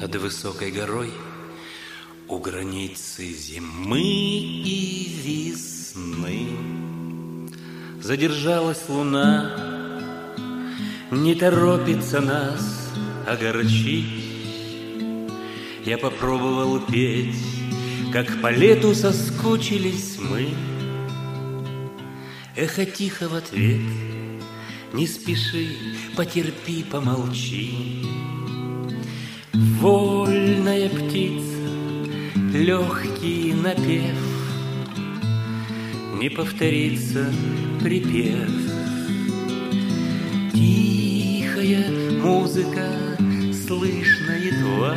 над высокой горой У границы зимы и весны Задержалась луна. Не торопится нас огорчить. Я попробовал петь Как по лету соскучились мы. Эхо тихо в ответ Не спеши, потерпи, помолчи Вольная птица, легкий напев, Не повторится припев. Тихая музыка, слышно едва,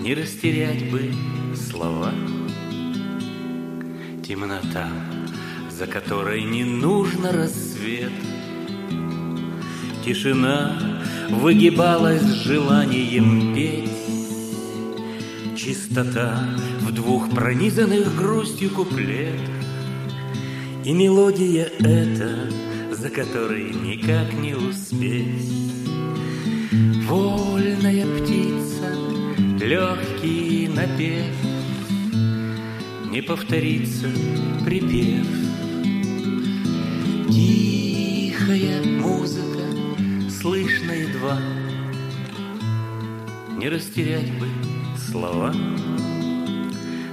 Не растерять бы слова. Темнота, за которой не нужно рассвет, Тишина, выгибалась желанием петь. Чистота в двух пронизанных грустью куплет. И мелодия эта, за которой никак не успеть. Вольная птица, легкий напев, Не повторится припев. Не растерять бы слова.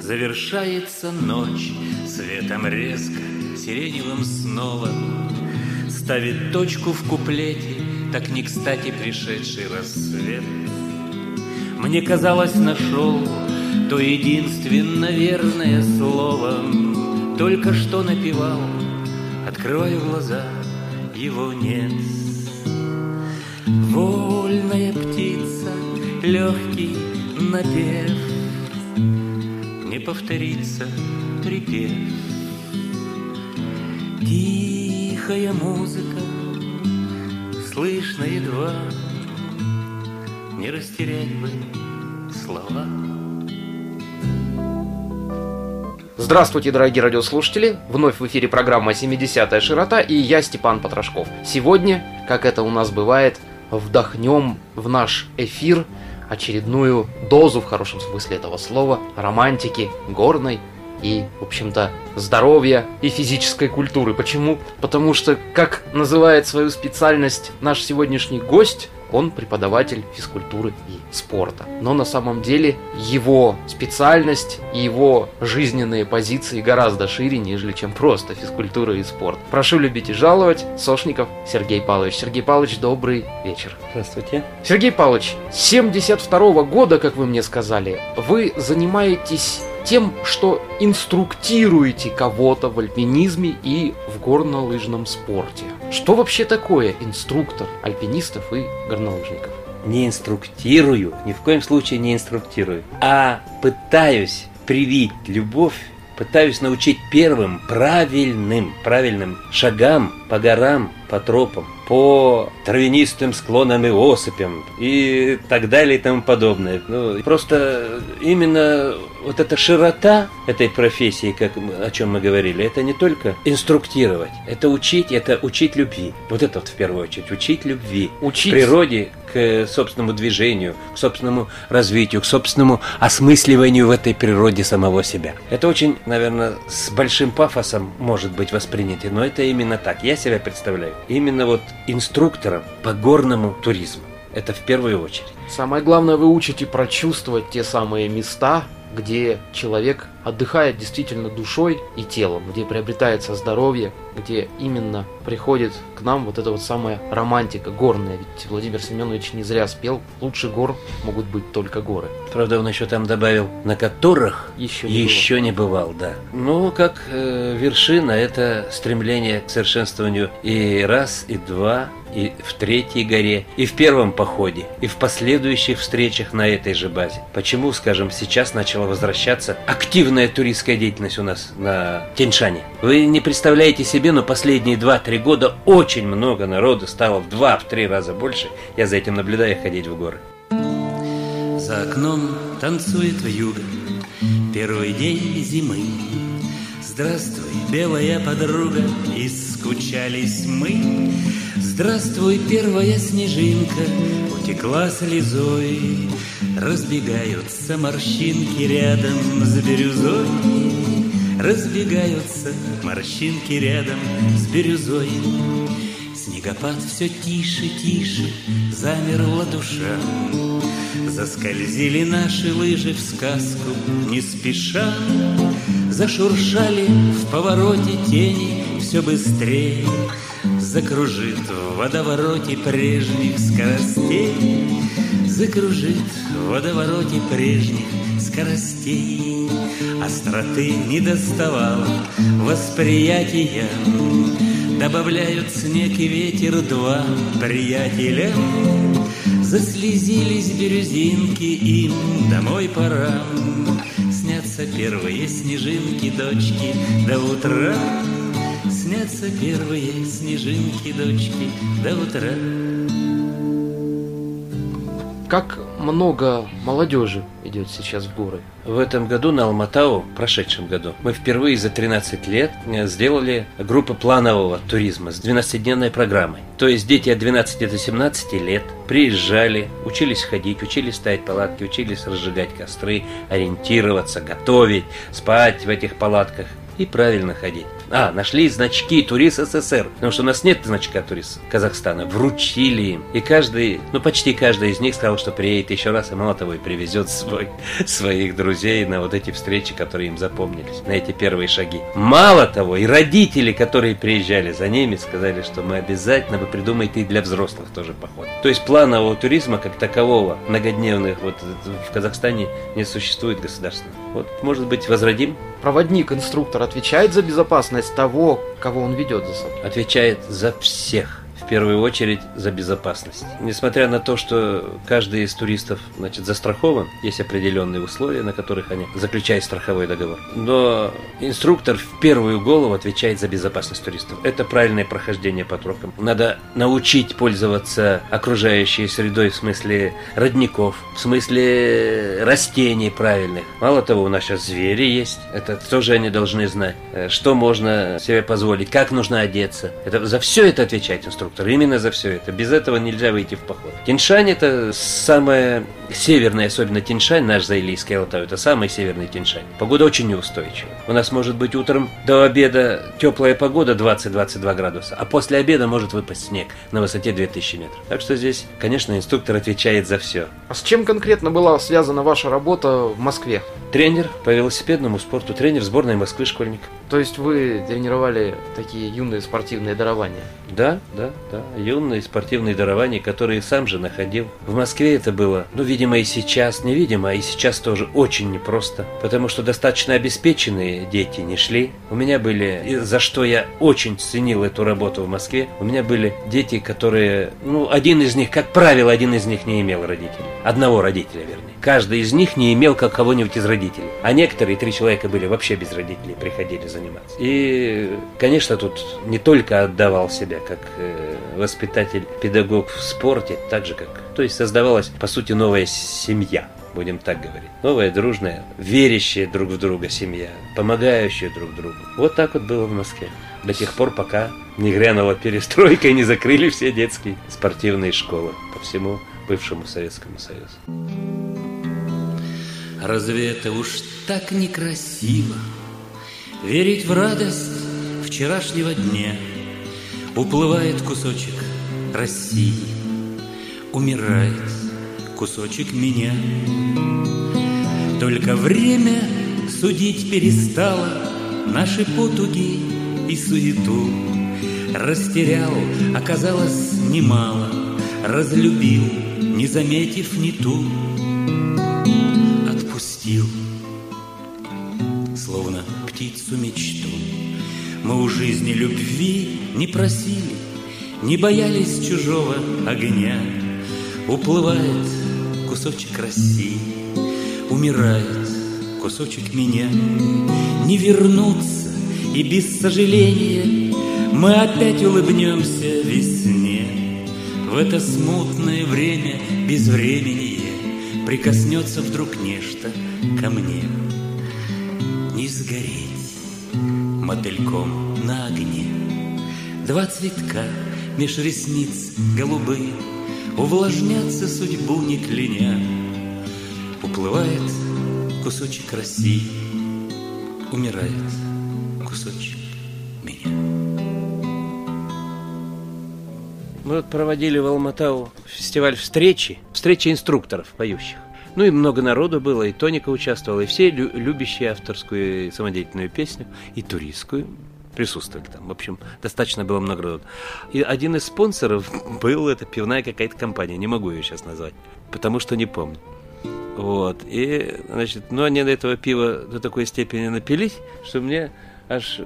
Завершается ночь светом резко, сиреневым снова, Ставит точку в куплете, так не кстати пришедший рассвет. Мне казалось, нашел то единственно верное слово, Только что напевал, открываю глаза, его нет. Легкий напев, Не повторится припев. Тихая музыка, слышно едва, Не растерять бы слова. Здравствуйте, дорогие радиослушатели! Вновь в эфире программа «70-я широта» и я, Степан Потрошков. Сегодня, как это у нас бывает, вдохнем в наш эфир очередную дозу, в хорошем смысле этого слова, романтики горной и, в общем-то, здоровья и физической культуры. Почему? Потому что, как называет свою специальность наш сегодняшний гость, он преподаватель физкультуры и спорта. Но на самом деле его специальность и его жизненные позиции гораздо шире, нежели чем просто физкультура и спорт. Прошу любить и жаловать. Сошников Сергей Павлович. Сергей Павлович, добрый вечер. Здравствуйте. Сергей Павлович, 72 года, как вы мне сказали, вы занимаетесь тем, что инструктируете кого-то в альпинизме и в горнолыжном спорте. Что вообще такое инструктор альпинистов и горнолыжников? Не инструктирую, ни в коем случае не инструктирую, а пытаюсь привить любовь пытаюсь научить первым правильным, правильным шагам по горам, по тропам, по травянистым склонам и осыпям и так далее и тому подобное. Ну, просто именно вот эта широта этой профессии, как, о чем мы говорили, это не только инструктировать, это учить, это учить любви. Вот это вот в первую очередь, учить любви. Учить. Природе, к собственному движению, к собственному развитию, к собственному осмысливанию в этой природе самого себя. Это очень, наверное, с большим пафосом может быть воспринято, но это именно так. Я себя представляю именно вот инструктором по горному туризму. Это в первую очередь. Самое главное, вы учите прочувствовать те самые места, где человек отдыхает действительно душой и телом, где приобретается здоровье, где именно приходит к нам вот эта вот самая романтика горная. Ведь Владимир Семенович не зря спел, лучше гор могут быть только горы. Правда, он еще там добавил, на которых Еще не еще не бывал, да. Ну, как э, вершина, это стремление к совершенствованию и раз, и два, и в третьей горе, и в первом походе, и в последующих встречах на этой же базе. Почему, скажем, сейчас начала возвращаться активная туристская деятельность у нас на Тяньшане? Вы не представляете себе, но последние 2-3 года очень много народу стало в 2-3 раза больше. Я за этим наблюдаю ходить в горы. За окном танцует вьюга Первый день зимы Здравствуй, белая подруга И скучались мы Здравствуй, первая снежинка У Потекла слезой, разбегаются морщинки рядом с бирюзой. Разбегаются морщинки рядом с бирюзой. Снегопад все тише, тише, замерла душа. Заскользили наши лыжи в сказку не спеша. Зашуршали в повороте тени все быстрее. Закружит в водовороте прежних скоростей Закружит в водовороте прежних скоростей. Остроты не доставало восприятия Добавляют снег и ветер два приятеля. Заслезились бирюзинки, им домой пора. Снятся первые снежинки, дочки, до утра. Снятся первые снежинки, дочки, до утра Как много молодежи идет сейчас в горы. В этом году на Алматау, в прошедшем году, мы впервые за 13 лет э, сделали группу планового туризма с 12-дневной программой. То есть дети от 12 до 17 лет приезжали, учились ходить, учились ставить палатки, учились разжигать костры, ориентироваться, готовить, спать в этих палатках и правильно ходить. А, нашли значки турист СССР, потому что у нас нет значка турист Казахстана. Вручили им. И каждый, ну почти каждый из них сказал, что приедет еще раз, и мало того, и привезет свой, своих друзей на вот эти встречи, которые им запомнились, на эти первые шаги. Мало того, и родители, которые приезжали за ними, сказали, что мы обязательно, вы придумаете и для взрослых тоже поход. То есть планового туризма как такового, многодневных, вот в Казахстане не существует государственного. Вот, может быть, возродим? Проводник, инструктор отвечает за безопасность того, кого он ведет за собой? Отвечает за всех первую очередь за безопасность. Несмотря на то, что каждый из туристов значит, застрахован, есть определенные условия, на которых они заключают страховой договор. Но инструктор в первую голову отвечает за безопасность туристов. Это правильное прохождение по тропам. Надо научить пользоваться окружающей средой в смысле родников, в смысле растений правильных. Мало того, у нас сейчас звери есть. Это тоже они должны знать, э, что можно себе позволить, как нужно одеться. Это, за все это отвечает инструктор. Именно за все это. Без этого нельзя выйти в поход. Тиньшань это самая северная, особенно Тиньшань, наш Заилийский Алтай, это самый северный Тиньшань. Погода очень неустойчивая. У нас может быть утром до обеда теплая погода 20-22 градуса, а после обеда может выпасть снег на высоте 2000 метров. Так что здесь, конечно, инструктор отвечает за все. А с чем конкретно была связана ваша работа в Москве? Тренер по велосипедному спорту, тренер сборной Москвы школьник. То есть вы тренировали такие юные спортивные дарования? Да, да, да. Юные спортивные дарования, которые сам же находил. В Москве это было, ну, видимо, и сейчас, невидимо, и сейчас тоже очень непросто. Потому что достаточно обеспеченные дети не шли. У меня были, и за что я очень ценил эту работу в Москве, у меня были дети, которые, ну, один из них, как правило, один из них не имел родителей. Одного родителя, вернее. Каждый из них не имел как кого-нибудь из родителей. А некоторые, три человека были вообще без родителей, приходили заниматься. И, конечно, тут не только отдавал себя как э, воспитатель, педагог в спорте, так же как... То есть создавалась, по сути, новая семья будем так говорить. Новая, дружная, верящая друг в друга семья, помогающая друг другу. Вот так вот было в Москве. До тех пор, пока не грянула перестройка и не закрыли все детские спортивные школы по всему бывшему Советскому Союзу. Разве это уж так некрасиво Верить в радость вчерашнего дня? Уплывает кусочек России Умирает кусочек меня. Только время судить перестало Наши потуги и суету. Растерял, оказалось, немало Разлюбил, не заметив ни ту отпустил, словно птицу мечту. Мы у жизни любви не просили, не боялись чужого огня. Уплывает кусочек России, умирает кусочек меня. Не вернуться и без сожаления мы опять улыбнемся весне. В это смутное время без времени Прикоснется вдруг нечто ко мне. Не сгореть мотыльком на огне. Два цветка меж ресниц голубые Увлажняться судьбу не кляня Уплывает кусочек России Умирает кусочек меня Мы вот проводили в Алматау фестиваль встречи, встречи инструкторов поющих. Ну и много народу было, и Тоника участвовала, и все лю- любящие авторскую самодеятельную песню, и туристскую присутствовали там. В общем, достаточно было много народу. И один из спонсоров был, это пивная какая-то компания, не могу ее сейчас назвать, потому что не помню. Вот, и, значит, ну, они до этого пива до такой степени напились, что мне аж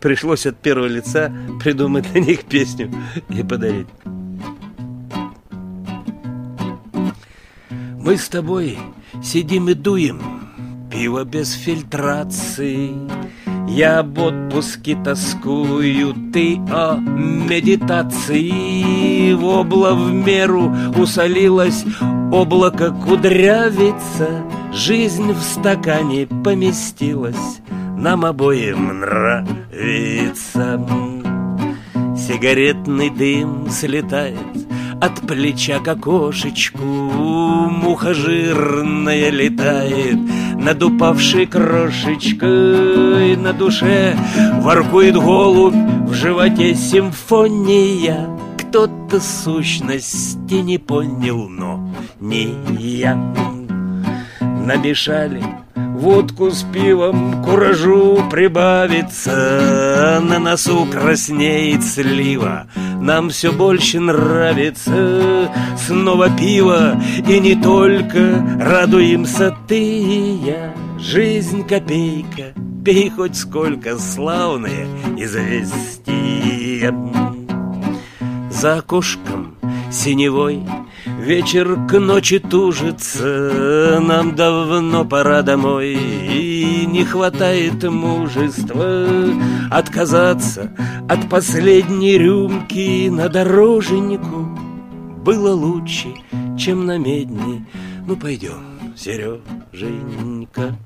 пришлось от первого лица придумать для них песню и подарить. Мы с тобой сидим и дуем Пиво без фильтрации. Я об отпуске тоскую Ты о медитации. В обла в меру усолилась Облако кудрявится Жизнь в стакане поместилась Нам обоим нравится. Сигаретный дым слетает от плеча к окошечку Муха жирная летает над упавшей крошечкой На душе воркует голубь, в животе симфония. Кто-то сущности не понял, но не я. Намешали Водку с пивом, куражу прибавится. На носу краснеет слива Нам все больше нравится. Снова пиво и не только Радуемся ты. И я Жизнь копейка, пей хоть сколько Славные известия За окошком синевой Вечер к ночи тужится, нам давно пора домой. И не хватает мужества отказаться от последней рюмки на дороженьку. Было лучше, чем на медне. Ну пойдем, Сереженька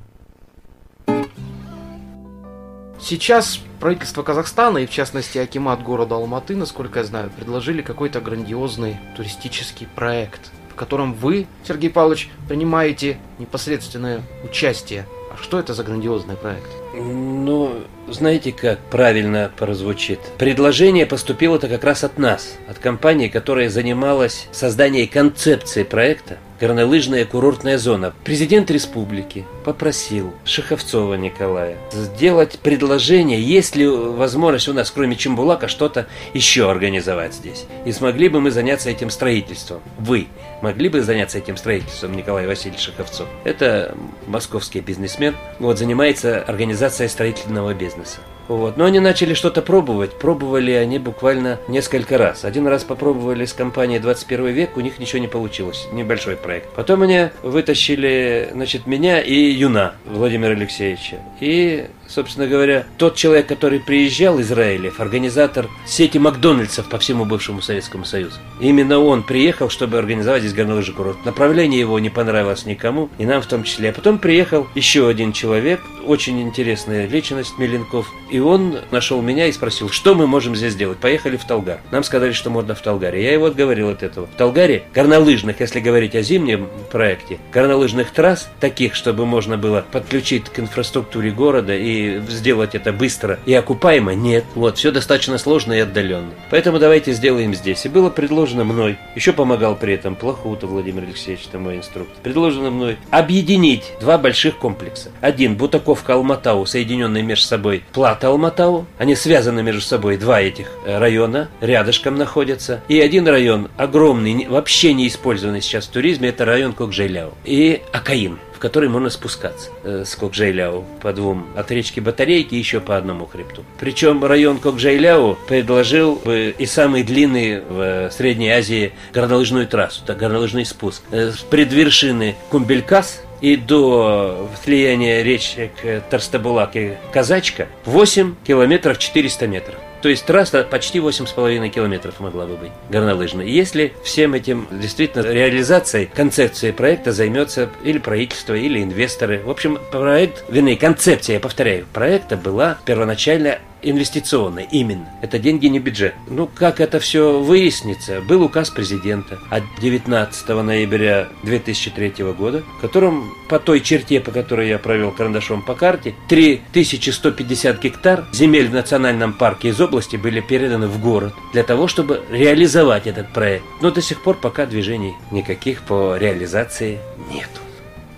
Сейчас правительство Казахстана и, в частности, Акимат города Алматы, насколько я знаю, предложили какой-то грандиозный туристический проект, в котором вы, Сергей Павлович, принимаете непосредственное участие. А что это за грандиозный проект? Ну, знаете, как правильно прозвучит? Предложение поступило-то как раз от нас, от компании, которая занималась созданием концепции проекта горнолыжная курортная зона. Президент республики попросил Шаховцова Николая сделать предложение, есть ли возможность у нас, кроме Чембулака, что-то еще организовать здесь. И смогли бы мы заняться этим строительством. Вы могли бы заняться этим строительством, Николай Васильевич Шаховцов. Это московский бизнесмен, вот, занимается организацией строительного бизнеса. Вот. Но они начали что-то пробовать. Пробовали они буквально несколько раз. Один раз попробовали с компанией 21 век, у них ничего не получилось. Небольшой проект. Потом они вытащили, значит, меня и Юна Владимира Алексеевича. И собственно говоря, тот человек, который приезжал из Израилев, организатор сети Макдональдсов по всему бывшему Советскому Союзу. Именно он приехал, чтобы организовать здесь горнолыжный курорт. Направление его не понравилось никому, и нам в том числе. А потом приехал еще один человек, очень интересная личность, Меленков, и он нашел меня и спросил, что мы можем здесь сделать. Поехали в Талгар. Нам сказали, что можно в Талгаре. Я его отговорил от этого. В Талгаре горнолыжных, если говорить о зимнем проекте, горнолыжных трасс, таких, чтобы можно было подключить к инфраструктуре города и сделать это быстро и окупаемо, нет. Вот, все достаточно сложно и отдаленно. Поэтому давайте сделаем здесь. И было предложено мной, еще помогал при этом Плохута Владимир Алексеевич, это мой инструктор, предложено мной объединить два больших комплекса. Один Бутаковка Алматау, соединенный между собой Плата Алматау. Они связаны между собой, два этих э, района, рядышком находятся. И один район огромный, вообще не использованный сейчас в туризме, это район Кокжейляу. И Акаин в который можно спускаться э, с Кокжайляу по двум от речки Батарейки еще по одному хребту. Причем район Кокжайляу предложил э, и самый длинный в Средней Азии горнолыжную трассу, так, горнолыжный спуск. Э, с предвершины Кумбелькас и до слияния речек Тарстабулак и Казачка 8 километров 400 метров. То есть трасса почти 8,5 километров могла бы быть горнолыжной. Если всем этим действительно реализацией концепции проекта займется или правительство, или инвесторы. В общем, проект, вернее, концепция, я повторяю, проекта была первоначально инвестиционной именно. Это деньги не бюджет. Ну, как это все выяснится, был указ президента от 19 ноября 2003 года, в котором по той черте, по которой я провел карандашом по карте, 3150 гектар земель в национальном парке из области были переданы в город для того, чтобы реализовать этот проект. Но до сих пор пока движений никаких по реализации нету.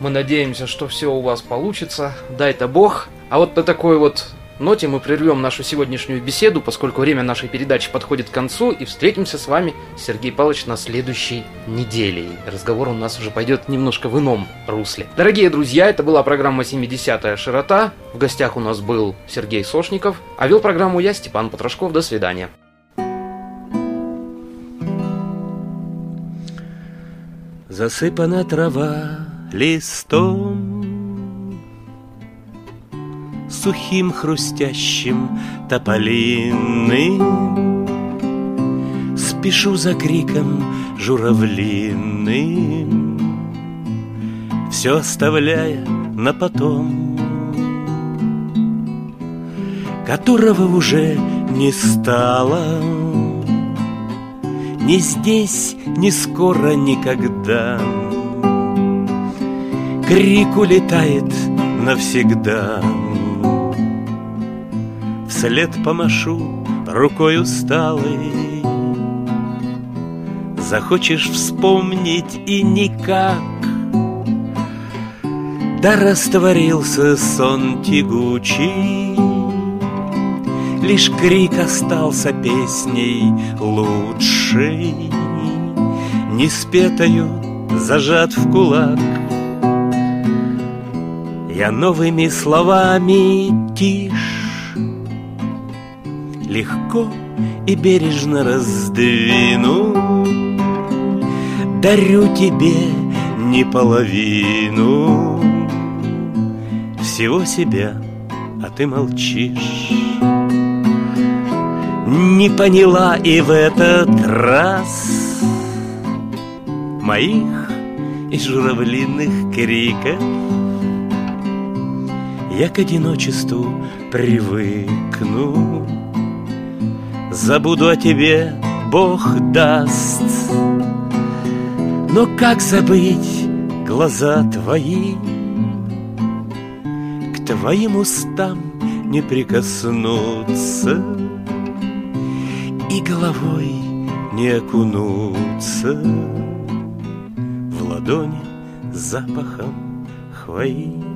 Мы надеемся, что все у вас получится. Дай-то бог. А вот на такой вот ноте мы прервем нашу сегодняшнюю беседу, поскольку время нашей передачи подходит к концу, и встретимся с вами, Сергей Павлович, на следующей неделе. Разговор у нас уже пойдет немножко в ином русле. Дорогие друзья, это была программа «70-я широта». В гостях у нас был Сергей Сошников, а вел программу я, Степан Потрошков. До свидания. Засыпана трава листом Сухим хрустящим тополиным Спешу за криком журавлиным Все оставляя на потом Которого уже не стало. Ни здесь, ни скоро, никогда. Крик улетает навсегда Вслед помашу рукой усталой Захочешь вспомнить и никак. Да растворился сон тягучий. Лишь крик остался песней лучшей. Не спетою зажат в кулак. Я новыми словами тишь Легко и бережно раздвину. Дарю тебе не половину. Всего себя, а ты молчишь. Не поняла и в этот раз Моих и журавлиных криков. Я к одиночеству привыкну Забуду о тебе, Бог даст. Но как забыть глаза твои? К твоим устам не прикоснуться. И головой не окунуться. В ладони запахом хвои